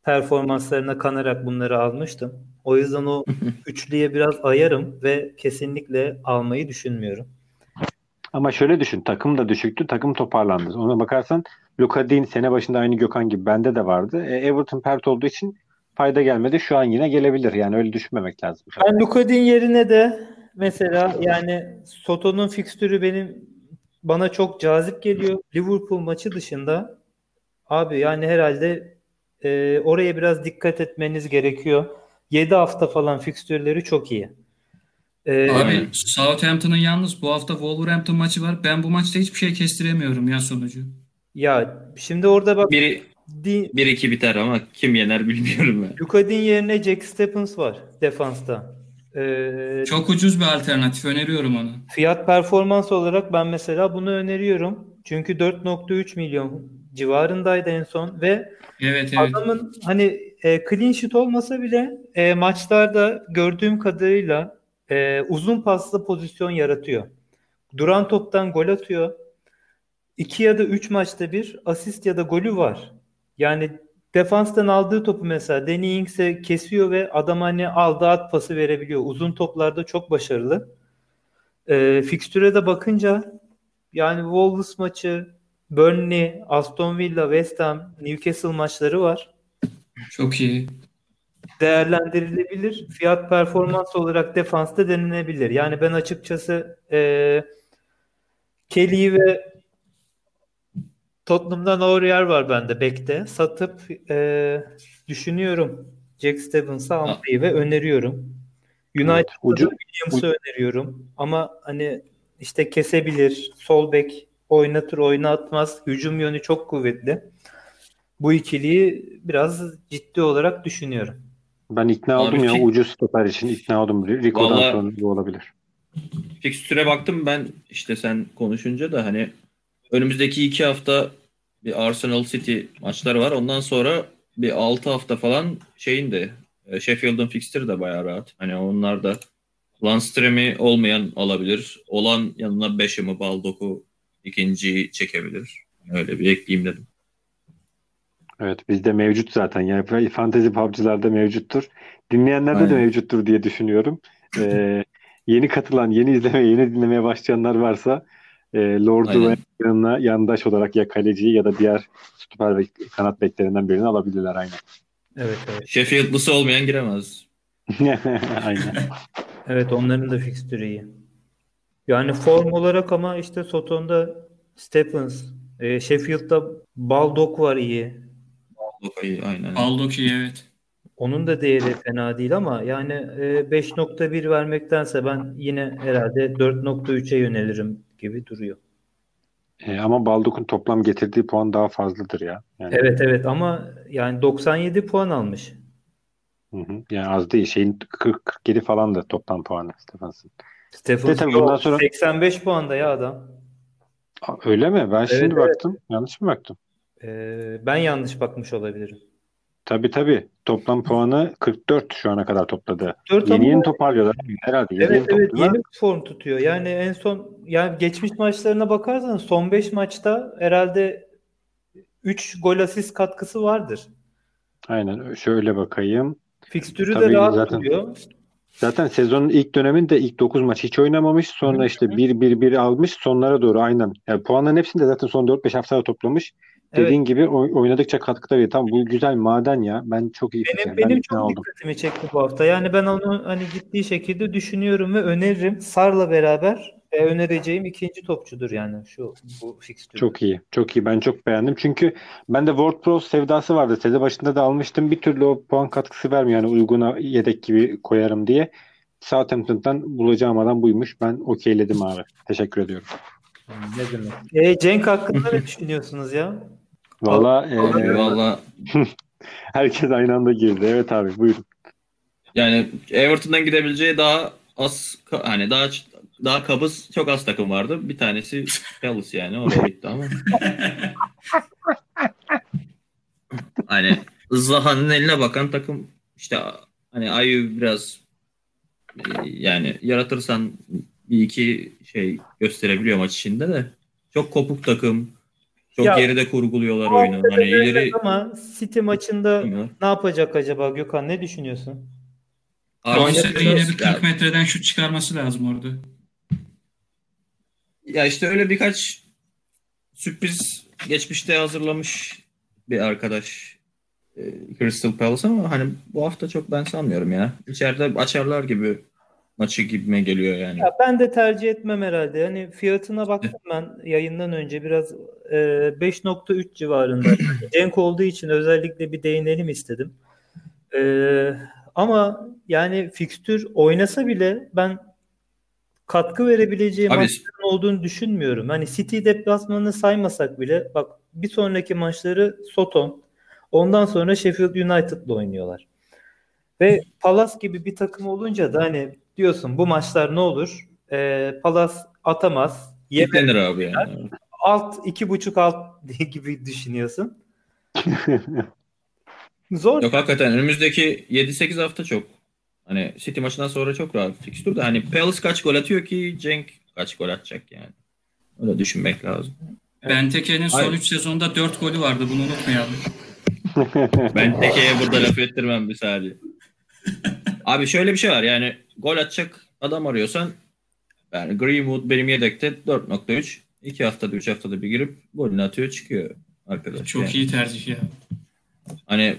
performanslarına kanarak bunları almıştım. O yüzden o üçlüye biraz ayarım ve kesinlikle almayı düşünmüyorum. Ama şöyle düşün. Takım da düşüktü. Takım toparlandı. Ona bakarsan Luka Dean sene başında aynı Gökhan gibi bende de vardı. E, Everton pert olduğu için fayda gelmedi. Şu an yine gelebilir. Yani öyle düşünmemek lazım. Ben Lukadin yerine de mesela yani Soto'nun fikstürü benim bana çok cazip geliyor. Liverpool maçı dışında abi yani herhalde e, oraya biraz dikkat etmeniz gerekiyor. 7 hafta falan fikstürleri çok iyi. E, Abi Southampton'ın yalnız bu hafta Wolverhampton maçı var. Ben bu maçta hiçbir şey kestiremiyorum ya sonucu. ya şimdi orada bak Biri Di, 1-2 biter ama kim yener bilmiyorum ben. Lukadin yerine Jack Stephens var defansta. E, Çok ucuz bir alternatif öneriyorum onu. Fiyat performans olarak ben mesela bunu öneriyorum. Çünkü 4.3 milyon civarındaydı en son ve Evet evet. adamın hani e, clean sheet olmasa bile e, maçlarda gördüğüm kadarıyla e, uzun paslı pozisyon yaratıyor. Duran toptan gol atıyor. 2 ya da 3 maçta bir asist ya da golü var. Yani defanstan aldığı topu mesela Danny Ings'e kesiyor ve adam hani aldı at pası verebiliyor. Uzun toplarda çok başarılı. E, fikstüre de bakınca yani Wolves maçı, Burnley, Aston Villa, West Ham, Newcastle maçları var. Çok iyi. Değerlendirilebilir. Fiyat performans olarak defansta denilebilir. Yani ben açıkçası e, Kelly'yi ve Tottenham'dan Aurier var bende bekte. Satıp e, düşünüyorum. Jack Stevens'ı almayı ve öneriyorum. Evet, United'da ucu- Williams'ı öneriyorum. Ama hani işte kesebilir. Sol bek oynatır oynatmaz. Hücum yönü çok kuvvetli. Bu ikiliyi biraz ciddi olarak düşünüyorum. Ben ikna Abi oldum ya fik- ucuz stoper için ikna oldum. Rico'dan Vallahi- sonra bu olabilir. Fikstüre baktım ben işte sen konuşunca da hani önümüzdeki iki hafta bir Arsenal City maçları var. Ondan sonra bir altı hafta falan şeyin de e, Sheffield'ın fikstürü de bayağı rahat. Hani onlar da Landström'i olmayan alabilir. Olan yanına Beşim'i, Baldok'u ikinciyi çekebilir. Öyle bir ekleyeyim dedim. Evet bizde mevcut zaten. Yani fantezi PUBG'larda mevcuttur. Dinleyenlerde de Aynen. mevcuttur diye düşünüyorum. Ee, yeni katılan, yeni izlemeye, yeni dinlemeye başlayanlar varsa e, Lord'u ve yanına yandaş olarak ya kaleciyi ya da diğer stoper ve kanat beklerinden birini alabilirler aynen. Evet evet. Sheffield'lısı olmayan giremez. aynen. Evet onların da fikstürü iyi. Yani form olarak ama işte Soton'da Stephens, e, Sheffield'da Baldock var iyi. Baldok iyi, aynen. Baldock iyi evet. Onun da değeri fena değil ama yani e, 5.1 vermektense ben yine herhalde 4.3'e yönelirim gibi duruyor. E, ama Balduk'un toplam getirdiği puan daha fazladır ya. Yani, Evet evet ama yani 97 puan almış. hı hı. Yani az değil. Şeyin 40 47 falan da toplam puanı Stefans'ın. Bundan sonra- 85 puanda ya adam. Öyle mi? Ben şimdi evet. baktım. Yanlış mı baktım? E, ben yanlış bakmış olabilirim. Tabii tabii. Toplam puanı 44 şu ana kadar topladı. 4 Yeni ama yeni toparlıyorlar. Herhalde yeni Evet yeni evet yeni form tutuyor. Yani en son yani geçmiş maçlarına bakarsanız son 5 maçta herhalde 3 gol asist katkısı vardır. Aynen. Şöyle bakayım. Fikstürü de Tabii rahat zaten- duruyor. Zaten sezonun ilk döneminde ilk 9 maç hiç oynamamış. Sonra işte 1-1-1 almış. Sonlara doğru aynen. Yani puanların hepsini de zaten son 4-5 haftada toplamış. Evet. Dediğin gibi oy- oynadıkça katkıda veriyor. Tamam bu güzel maden ya. Ben çok iyi Benim fikir. Ben benim ikna çok oldum. dikkatimi çekti bu hafta. Yani ben onu hani ciddi şekilde düşünüyorum ve öneririm. Sar'la beraber e, önereceğim ikinci topçudur yani şu bu fikstür. Çok iyi. Çok iyi. Ben çok beğendim. Çünkü bende WordPress sevdası vardı. Sezon başında da almıştım. Bir türlü o puan katkısı vermiyor. Yani uyguna yedek gibi koyarım diye. Southampton'dan bulacağım adam buymuş. Ben okeyledim abi. Teşekkür ediyorum. Ne demek? E, Cenk hakkında ne düşünüyorsunuz ya? Valla e, valla herkes aynı anda girdi. Evet abi buyurun. yani Everton'dan gidebileceği daha az hani daha daha kabız çok az takım vardı. Bir tanesi Palace yani oraya gitti ama. hani Zaha'nın eline bakan takım işte hani Ayu biraz e, yani yaratırsan bir iki şey gösterebiliyor maç içinde de çok kopuk takım. Çok Ya, geride kurguluyorlar oyunu. Hani ileri ama City maçında Bilmiyorum. ne yapacak acaba Gökhan? Ne düşünüyorsun? Biraz- yine bir 40 ya- metreden şut çıkarması lazım orada. Ya işte öyle birkaç sürpriz geçmişte hazırlamış bir arkadaş e, Crystal Palace ama hani bu hafta çok ben sanmıyorum ya. İçeride açarlar gibi maçı gibime geliyor yani. Ya ben de tercih etmem herhalde. Yani fiyatına baktım ben yayından önce biraz e, 5.3 civarında. Cenk olduğu için özellikle bir değinelim istedim. E, ama yani fikstür oynasa bile ben katkı verebileceği Abi- maçların olduğunu düşünmüyorum. Hani City deplasmanını saymasak bile bak bir sonraki maçları Soton ondan sonra Sheffield United'la oynuyorlar. Ve Palace gibi bir takım olunca da hani diyorsun bu maçlar ne olur? Ee, Palace atamaz. Yeme, Kitlenir abi yani. alt iki buçuk alt gibi düşünüyorsun. Zor. Yok hakikaten önümüzdeki 7-8 hafta çok. Hani City maçından sonra çok rahat fikstür de hani Palace kaç gol atıyor ki Cenk kaç gol atacak yani. Öyle düşünmek lazım. Benteke'nin son Hayır. 3 sezonda 4 golü vardı. Bunu unutmayalım. Ben Teke'ye burada laf ettirmem bir saniye. Abi şöyle bir şey var yani gol atacak adam arıyorsan yani Greenwood benim yedekte 4.3 iki haftada üç haftada bir girip golünü atıyor çıkıyor arkadaş. Çok Yani iyi tercih ya. Hani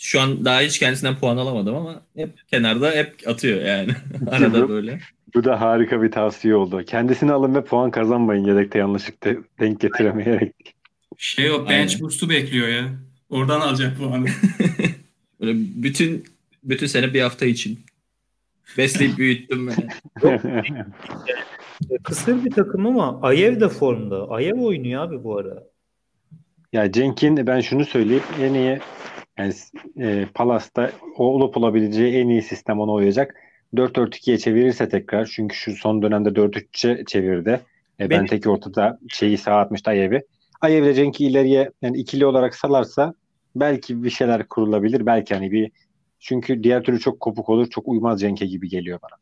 şu an daha hiç kendisinden puan alamadım ama hep kenarda hep atıyor yani. Arada böyle. Bu da harika bir tavsiye oldu. Kendisini alın ve puan kazanmayın yedekte yanlışlıkla denk getiremeyerek. Şey o bench Aynen. boost'u bekliyor ya. Oradan alacak puanı. Böyle bütün bütün sene bir hafta için. Besleyip büyüttüm ben. E, Kısır bir takım ama Ayev de formda. Ayev oynuyor abi bu ara. ya Cenk'in ben şunu söyleyeyim en iyi yani e, Palas'ta olup olabileceği en iyi sistem ona uyacak. 4-4-2'ye çevirirse tekrar çünkü şu son dönemde 4-3'e çevirdi. E, ben tek ortada şeyi sağ atmıştı Ayev'i. Ayev ile Cenk'i ileriye yani ikili olarak salarsa belki bir şeyler kurulabilir. Belki hani bir çünkü diğer türlü çok kopuk olur. Çok uymaz Cenk'e gibi geliyor bana.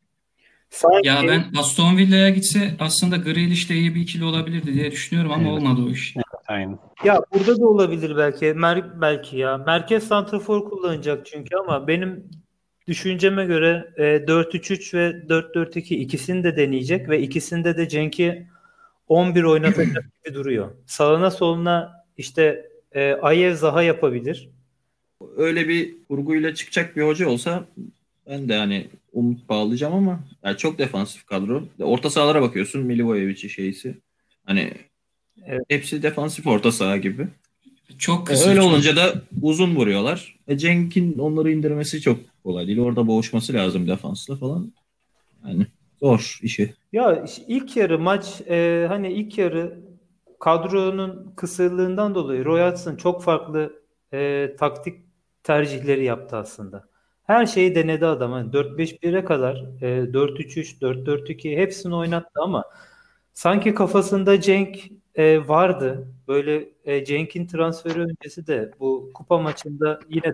Sanki Ya ben Aston Villa'ya gitse aslında Grealish'le iyi bir ikili olabilirdi diye düşünüyorum ama Evet. olmadı o iş. Aynen. Ya burada da olabilir belki. Mer- belki ya. Merkez santrafor kullanacak çünkü ama benim düşünceme göre e, 4-3-3 ve 4-4-2 ikisini de deneyecek ve ikisinde de Cenk'i 11 oynatacak gibi duruyor. Sağına soluna işte e, Ayev Zaha yapabilir. Öyle bir kurguyla çıkacak bir hoca olsa ben de hani umut bağlayacağım ama yani çok defansif kadro. Orta sahalara bakıyorsun Milivojevic'i şeysi. Hani Evet. hepsi defansif orta saha gibi. Çok E, kısa. öyle çok. olunca da uzun vuruyorlar. E, Cenk'in onları indirmesi çok kolay değil. Orada boğuşması lazım defansla falan. Yani zor işi. Ya ilk yarı maç e, hani ilk yarı kadronun kısırlığından dolayı Roy çok farklı e, taktik tercihleri yaptı aslında. Her şeyi denedi adam. Hani 4-5-1'e kadar e, 4-3-3, 4-4-2 hepsini oynattı ama sanki kafasında Cenk e, vardı. Böyle e, Cenk'in transferi öncesi de bu kupa maçında yine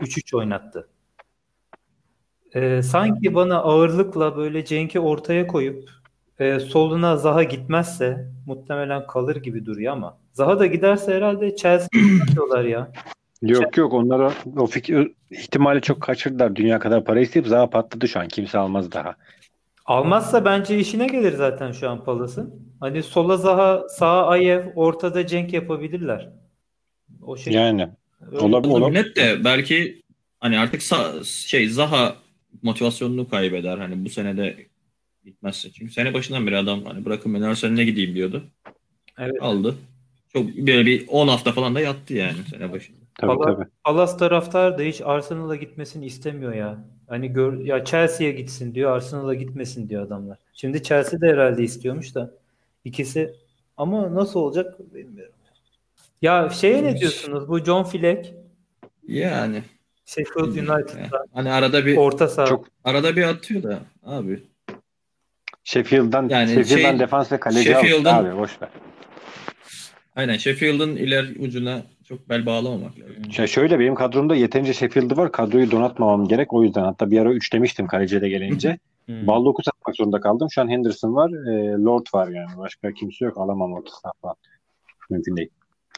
4-3-3 oynattı. Ee, sanki bana ağırlıkla böyle Cenk'i ortaya koyup e, soluna Zaha gitmezse muhtemelen kalır gibi duruyor ama Zaha da giderse herhalde gidiyorlar ya. Yok yok onlara o fikir ihtimali çok kaçırdılar. Dünya kadar para isteyip Zaha patladı şu an. Kimse almaz daha. Almazsa bence işine gelir zaten şu an Palas'ın. Hani sola Zaha, sağa Ayev, ortada Cenk yapabilirler. O şey Yani olabilir. Olabilir net de belki hani artık sa- şey Zaha motivasyonunu kaybeder hani bu sene de gitmezse. Çünkü sene başından beri adam hani bırakın beni Arsenal'e gideyim diyordu. Evet. Aldı. Çok böyle bir 10 hafta falan da yattı yani sene başında. Tabii Pala- tabii. Palas taraftar da hiç Arsenal'a gitmesini istemiyor ya. Hani gör, ya Chelsea'ye gitsin diyor, Arsenal'a gitmesin diyor adamlar. Şimdi Chelsea de herhalde istiyormuş da ikisi ama nasıl olacak bilmiyorum. Ya şeye ne diyorsunuz? Bu John Fleck Yani Sheffield United'da hani arada bir orta saha. Çok arada bir atıyor da abi. Sheffield'dan Yani Sheffield'dan şey- defans ve kaleci Sheffield'dan- abi boş ver. Aynen Sheffield'ın iler ucuna çok bel bağlamamak lazım. Ya şöyle benim kadromda yeterince Sheffield'ı var. Kadroyu donatmamam gerek. O yüzden hatta bir ara 3 demiştim kaleciye de gelince. Hmm. Bal 9 atmak zorunda kaldım. Şu an Henderson var. e, Lord var yani. Başka kimse yok. Alamam orta saha falan. Mümkün değil.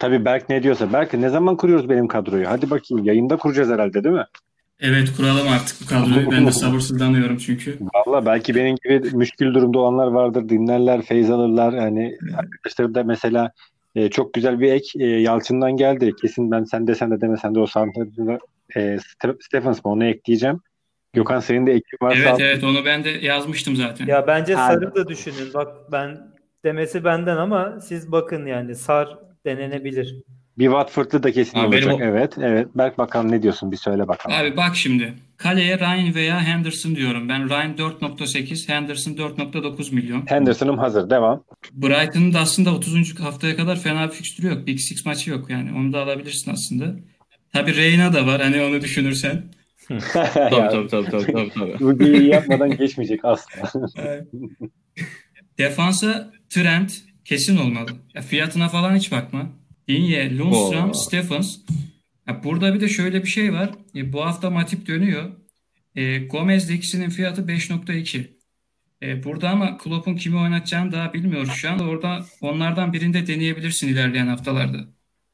Tabii Berk ne diyorsa. Berk ne zaman kuruyoruz benim kadroyu? Hadi bakayım. Yayında kuracağız herhalde değil mi? Evet kuralım artık bu kadroyu. Ben de sabırsızlanıyorum çünkü. Valla belki benim gibi müşkül durumda olanlar vardır. Dinlerler, feyz alırlar. Yani arkadaşlar da mesela e, çok güzel bir ek e, Yalçın'dan geldi. Kesin ben sen de sen de demesen de o santrada e, Ste- Stephens mı onu ekleyeceğim. Gökhan senin de ekin varsa Evet evet onu ben de yazmıştım zaten. Ya bence Aynen. Sar'ı da düşünün. Bak ben demesi benden ama siz bakın yani Sar denenebilir. Bir Watford'lu da kesin Abi olacak. benim Evet, evet. Berk bakalım ne diyorsun? Bir söyle bakalım. Abi bak şimdi. Kaleye Ryan veya Henderson diyorum. Ben Ryan 4.8, Henderson 4.9 milyon. Henderson'ım hazır. Devam. Brighton'ın da aslında 30. haftaya kadar fena bir fikstürü yok. Big Six maçı yok yani. Onu da alabilirsin aslında. Tabii Reyna da var hani onu düşünürsen. Tabii tabii tabii tabii tabii. tabii. Bu geyiği yapmadan geçmeyecek asla. Defansa Trent kesin olmalı. Ya fiyatına falan hiç bakma. Digne, Lundstram, Oo. Stephens. Ya burada bir de şöyle bir şey var. E, bu hafta Matip dönüyor. E, Gomez de ikisinin fiyatı 5.2. E, burada ama Klopp'un kimi oynatacağını daha bilmiyoruz şu an. Orada onlardan birinde deneyebilirsin ilerleyen haftalarda.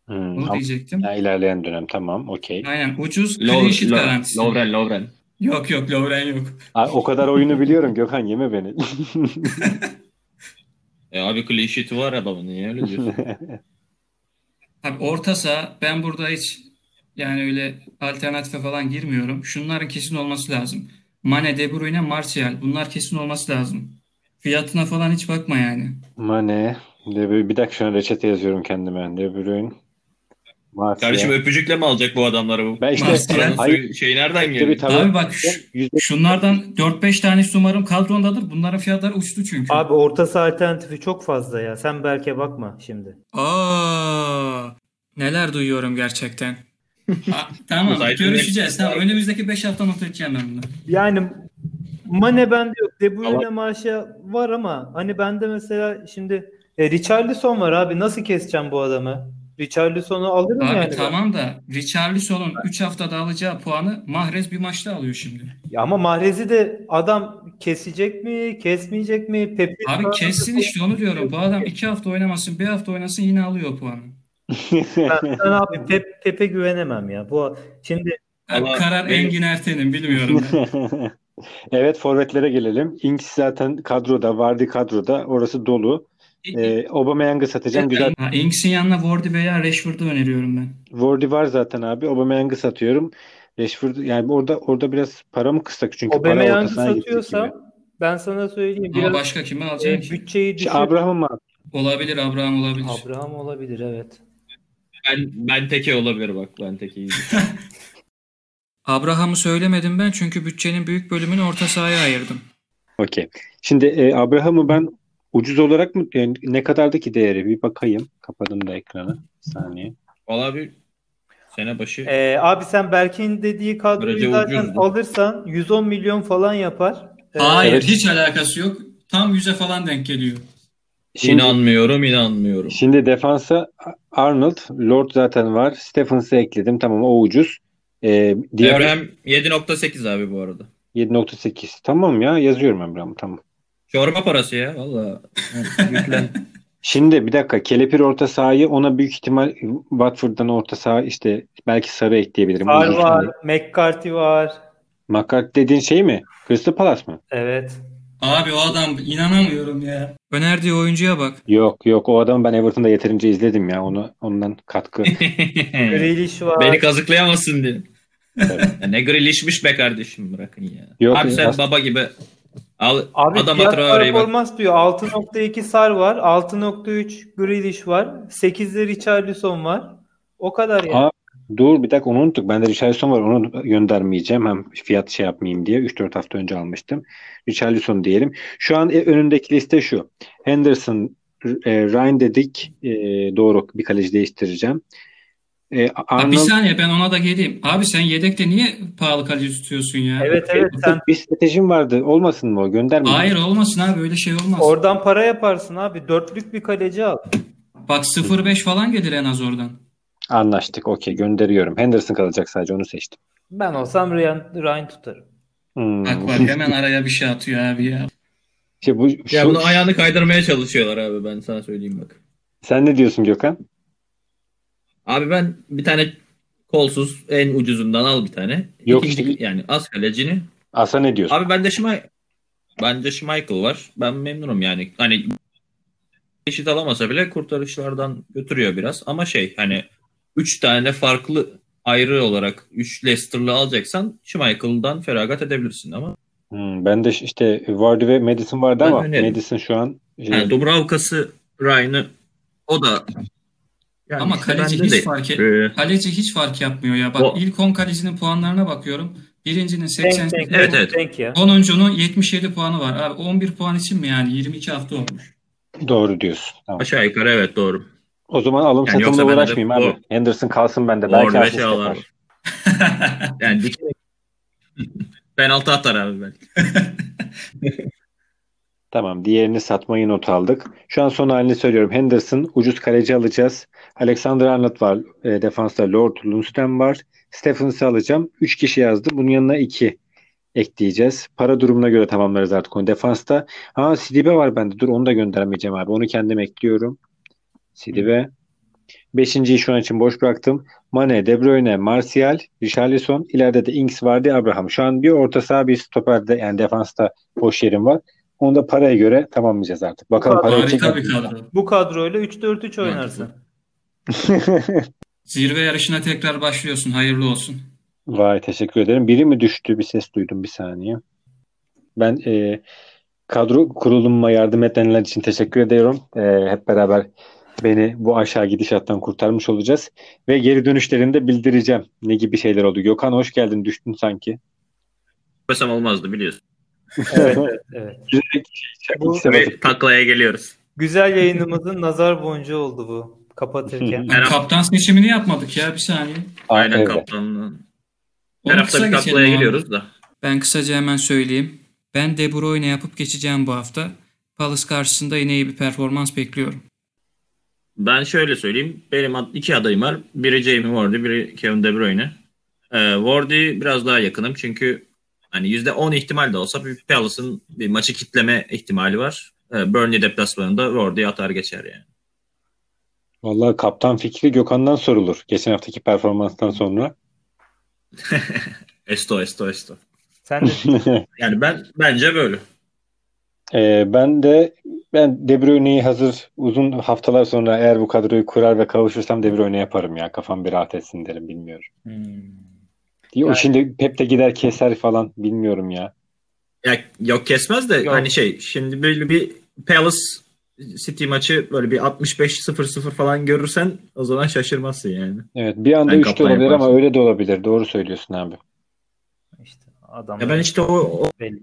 Hmm, Bunu diyecektim. ya, ilerleyen dönem tamam. Okey. Aynen ucuz clean sheet garantisi. Lovren Lovren. Yok yok Lovren yok. Aa, O kadar oyunu biliyorum Gökhan yeme beni. E abi clean sheet'i var adamın. Niye öyle diyorsun? Abi orta saha ben burada hiç yani öyle alternatife falan girmiyorum. Şunların kesin olması lazım. Mane, De Bruyne, Martial. Bunlar kesin olması lazım. Fiyatına falan hiç bakma yani. Mane. De Bruyne. Bir dakika şu an reçete yazıyorum kendime. De Bruyne. Martial. Kardeşim öpücükle mi alacak bu adamları bu? Ben işte Martial. Paranın hayır, şey nereden geliyor? tavır- Abi bak şu- şunlardan 4-5 tanesi umarım kadrondadır. Bunların fiyatları uçtu çünkü. Abi orta saha alternatifi çok fazla ya. Sen belki bakma şimdi. Aa, neler duyuyorum gerçekten. Aa, tamam görüşeceğiz. Tamam, önümüzdeki 5 hafta not edeceğim ben bunu. Yani Mane bende yok. De Bruyne maaşı var ama hani bende mesela şimdi e, Richarlison var abi. Nasıl keseceğim bu adamı? Richarlison'u alırım Abi yani tamam da Richarlison'un 3 haftada alacağı puanı Mahrez bir maçta alıyor şimdi. Ya ama Mahrez'i de adam kesecek mi, kesmeyecek mi? Pepe Abi kessin işte onu diyorum. Bu adam 2 hafta oynamasın, 1 hafta oynasın yine alıyor puanı. Ben, ben abi Pep, Pepe güvenemem ya. Bu şimdi Yani Ama karar benim- Engin Erten'in bilmiyorum. evet forvetlere gelelim. Inks zaten kadroda, Vardy kadroda. Orası dolu. Ee, Aubameyang'ı satacağım. Güzel. Ha, Inks'in yanına Wardy veya Rashford'u öneriyorum ben. Wardy var zaten abi. Aubameyang'ı satıyorum. Rashford yani orada orada biraz para mı kıssak çünkü para Aubameyang'ı satıyorsam ben sana söyleyeyim. Ama Biraz başka kimi e, alacaksın ki? bütçeyi düşür. Abraham'ı mı? Olabilir Abraham olabilir. Abraham olabilir evet. Ben, ben teke olabilir bak. Ben teke iyi. Abraham'ı söylemedim ben çünkü bütçenin büyük bölümünü orta sahaya ayırdım. Okey. Şimdi e, Abraham'ı ben ucuz olarak mı yani ne kadardı ki değeri bir bakayım. Kapadım da ekranı. Bir saniye. Valla bir sene başı Ee, abi sen Berk'in dediği kadroyu Böylece zaten ucuzdu. alırsan 110 milyon falan yapar. Ee, Hayır evet. hiç alakası yok. Tam 100'e falan denk geliyor. Şimdi inanmıyorum inanmıyorum. Şimdi defansa Arnold, Lord zaten var. Stephens'ı ekledim. Tamam o ucuz. E, diğer Abraham 7.8 abi bu arada. 7.8. Tamam ya yazıyorum Abraham'ı tamam. Çorba parası ya valla. Şimdi bir dakika Kelepir orta sahayı ona büyük ihtimal Watford'dan orta saha işte belki Sarı ekleyebilirim. Var var. McCarthy var. Makart dediğin şey mi? Crystal Palace mı? Evet. Abi o adam inanamıyorum ya. Önerdiği oyuncuya bak. Yok yok o adamı ben Everton'da yeterince izledim ya. Onu ondan katkı. Grealish var. Beni kazıklayamazsın diye. Ne grillişmiş be kardeşim bırakın ya. Yok, abi sen as- baba gibi al Abi adam fiyat performans diyor. 6.2 Sar var. 6.3 Grealish var. 8'de Richarlison var. O kadar yani. Aa, dur bir dakika onu unuttuk. Bende Richarlison var. Onu göndermeyeceğim. Hem fiyat şey yapmayayım diye. 3-4 hafta önce almıştım. Richarlison diyelim. Şu an e, önündeki liste şu. Henderson, e, Ryan dedik. E, doğru. Bir kaleci değiştireceğim. E, Ha, bir Arnold saniye ben ona da geleyim. Abi sen yedekte niye pahalı kaleci tutuyorsun ya? Evet evet sen bir stratejim vardı. Olmasın mı o? Göndermeyeyim. Hayır olmasın abi öyle şey olmaz. oradan para yaparsın abi. Dörtlük bir kaleci al. Bak 0.5 falan gelir en az oradan. Anlaştık. Okey gönderiyorum. Henderson kalacak sadece onu seçtim. Ben olsam Ryan, Ryan tutarım. Hmm. Bak bak hemen araya bir şey atıyor abi ya. İşte bu, Ya şu- bunu ayağını kaydırmaya çalışıyorlar abi ben sana söyleyeyim bak. Sen ne diyorsun Gökhan? Abi ben bir tane kolsuz en ucuzundan al bir tane. Yok İkinci, işte- yani az kalecini. Asa ne diyorsun? Abi bende Schmeichel bende Schmeichel var. Ben memnunum yani. Hani eşit alamasa bile kurtarışlardan götürüyor biraz. Ama şey hani 3 tane farklı ayrı olarak 3 Leicester'lı alacaksan Schmeichel'dan feragat edebilirsin ama Hmm, ben de işte Vardy ve Madison vardı Ben ama öneririm. Madison şu an yani Dubravka'sı Ryan'ı o da yani Ama işte kaleci bende hiç de, fark e, Kaleci hiç fark yapmıyor ya. Bak O- ilk 10 kalecinin puanlarına bakıyorum. Birincinin Denk, 88, denk, Evet, evet. denk ya. 10'uncunun 77 puanı var. Abi 11 puan için mi yani? 22 hafta olmuş. doğru diyorsun. Tamam. aşağı yukarı evet doğru. O zaman alım Yani satımla yoksa ben de uğraşmayayım abi. o- Henderson kalsın bende. Belki ve asist şey yapar. alır. Yani dikey penaltı atar abi belki. Tamam. Diğerini satmayı not aldık. Şu an son halini söylüyorum. Henderson ucuz kaleci alacağız. Alexander Arnold var. E, defansta Lord Lundstram var. Stephens'ı alacağım. 3 kişi yazdım. Bunun yanına 2 ekleyeceğiz. Para durumuna göre tamamlarız artık onu. Defansta ha Sidibe var bende. Dur onu da göndermeyeceğim abi. Onu kendim ekliyorum. Sidibe. Beşinciyi şu an için boş bıraktım. Mane, De Bruyne, Martial, Richarlison. İleride de Ings vardı, Abraham. Şu an bir orta saha bir stoperde yani defansta boş yerim var. Onu da paraya göre tamamlayacağız artık. Bakalım kadar parayı Harika bir çeker. kadro. Bu kadroyla 3-4-3 oynarsın. Zirve yarışına tekrar başlıyorsun. Hayırlı olsun. Vay teşekkür ederim. Biri mi düştü? Bir ses duydum bir saniye. Ben e, kadro kurulumuma yardım edenler için teşekkür ediyorum. E, hep beraber beni bu aşağı gidişattan kurtarmış olacağız. Ve geri dönüşlerini de bildireceğim. Ne gibi şeyler oldu. Gökhan hoş geldin. Düştün sanki. Desem olmazdı biliyorsun. Evet, evet, evet. Direkt Bu- Ve taklaya geliyoruz. Güzel yayınımızın nazar boncuğu oldu bu kapatırken. Yani kaptan seçimini yapmadık ya bir saniye. Aynen evet. kaptanın. Onu Her hafta kısa bir taklaya geliyoruz da. Ben kısaca hemen söyleyeyim. Ben De Bruyne yapıp geçeceğim bu hafta. Palace karşısında yine iyi bir performans bekliyorum. Ben şöyle söyleyeyim. Benim iki adayım var. Biri Jamie Vardy, biri Kevin De Bruyne. Ee, Vardy biraz daha yakınım çünkü hani %10 ihtimal de olsa bir Palace'ın bir maçı kitleme ihtimali var. Ee, Burnley deplasmanında Vardy atar geçer yani. Vallahi kaptan fikri Gökhan'dan sorulur. Geçen haftaki performanstan sonra. Esto, esto, esto. Sen de Yani ben bence böyle. Ee, ben de ben De Bruyne'yi hazır uzun haftalar sonra eğer bu kadroyu kurar ve kavuşursam De Bruyne yaparım ya. Kafam bir rahat etsin derim bilmiyorum. Hmm. O Yani- şimdi Pep de gider keser falan bilmiyorum ya. Ya, yok kesmez de Yok. hani şey şimdi böyle bir Palace City maçı böyle bir 65-0-0 falan görürsen o zaman şaşırmazsın yani. Evet bir anda Ben 3 de kaptan olabilir ama yaparsın. öyle de olabilir. Doğru söylüyorsun abi. işte adam Ya ben işte o, o belli.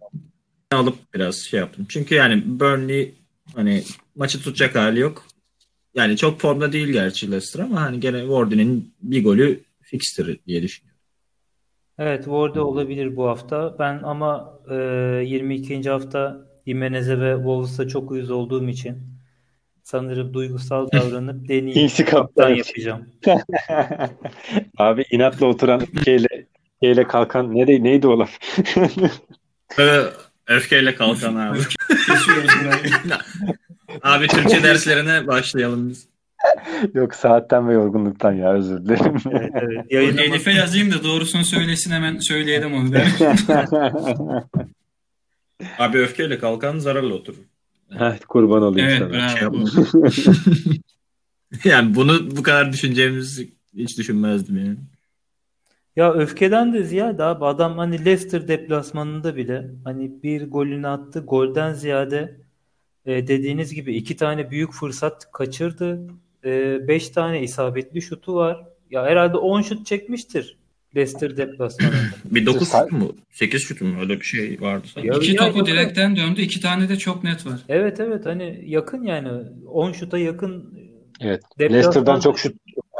alıp biraz şey yaptım. Çünkü yani Burnley hani maçı tutacak hali yok. Yani çok formda değil gerçi Leicester ama hani gene Wardy'nin bir golü fixtir diye düşünüyorum. Evet, Ward'e olabilir bu hafta. Ben ama e, 22. hafta Jimenez'e ve Wolves'a çok uyuz olduğum için sanırım duygusal davranıp deneyeyim. İyisi kaptan Kaptan yapacağım. Abi inatla oturan şeyle şeyle kalkan ne de, neydi o laf? Öfkeyle kalkan abi. abi Türkçe derslerine başlayalım biz. Yok saatten ve yorgunluktan ya özür dilerim. Evet, evet. Elif'e yazayım da doğrusunu söylesin hemen söyleyelim onu. Ben. Abi öfkeyle kalkan zararla oturur. Heh, kurban olayım evet sana. Şey. Yani bunu bu kadar düşüneceğimizi hiç düşünmezdim yani. Ya öfkeden de ziyade abi adam hani Leicester deplasmanında bile hani bir golünü attı. Golden ziyade e, dediğiniz gibi iki tane büyük fırsat kaçırdı. E, beş tane isabetli şutu var. Ya herhalde 10 şut çekmiştir Leicester deplasmanında. Bir 9 Sa- şut mu? 8 şut mu? Öyle bir şey vardı. sanki. Ya- İki ya- topu direkten döndü. iki tane de çok net var. Evet evet hani yakın yani 10 şuta yakın Evet. Deplasman- Leicester'dan çok şut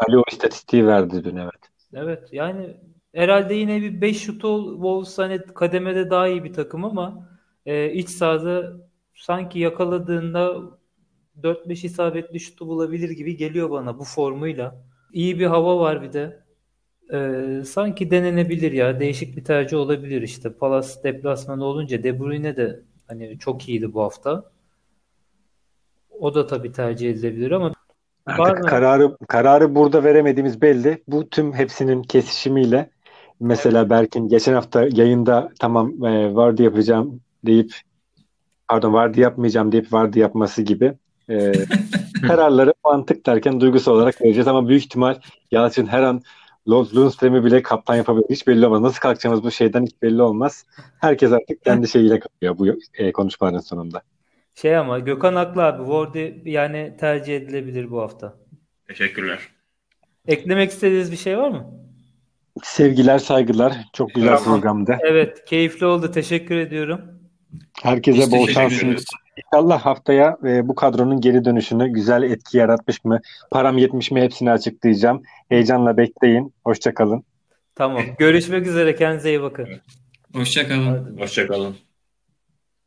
Ali o istatistiği verdi dün evet. Evet yani herhalde yine bir 5 şutu Wolves hani kademede daha iyi bir takım ama e, iç sahada sanki yakaladığında 4-5 isabetli şutu bulabilir gibi geliyor bana bu formuyla. İyi bir hava var bir de. E, sanki denenebilir ya. Değişik bir tercih olabilir işte. Palace deplasmanı olunca De Bruyne de hani çok iyiydi bu hafta. O da tabii tercih edilebilir ama Artık kararı kararı burada veremediğimiz belli. Bu tüm hepsinin kesişimiyle mesela Berk'in geçen hafta yayında tamam e, vardı yapacağım deyip pardon vardı yapmayacağım deyip vardı yapması gibi e, kararları mantık derken duygusal olarak vereceğiz ama büyük ihtimal Yalçın her an Lord Lundström'ü bile kaptan yapabilir. Hiç belli olmaz. Nasıl kalkacağımız bu şeyden hiç belli olmaz. Herkes artık kendi şeyiyle kalıyor bu e, konuşmaların sonunda. Şey ama Gökhan haklı abi. Wardy yani tercih edilebilir bu hafta. Teşekkürler. Eklemek istediğiniz bir şey var mı? Sevgiler, saygılar. Çok güzel Tamam. programdı. Evet, keyifli oldu. Teşekkür ediyorum. Herkese Biz bol şans. İnşallah haftaya e, bu kadronun geri dönüşünü güzel etki yaratmış mı? Param yetmiş mi? Hepsini açıklayacağım. Heyecanla bekleyin. Hoşça kalın. Tamam. Görüşmek üzere. Kendinize iyi bakın. Hoşça kalın. Hoşçakalın.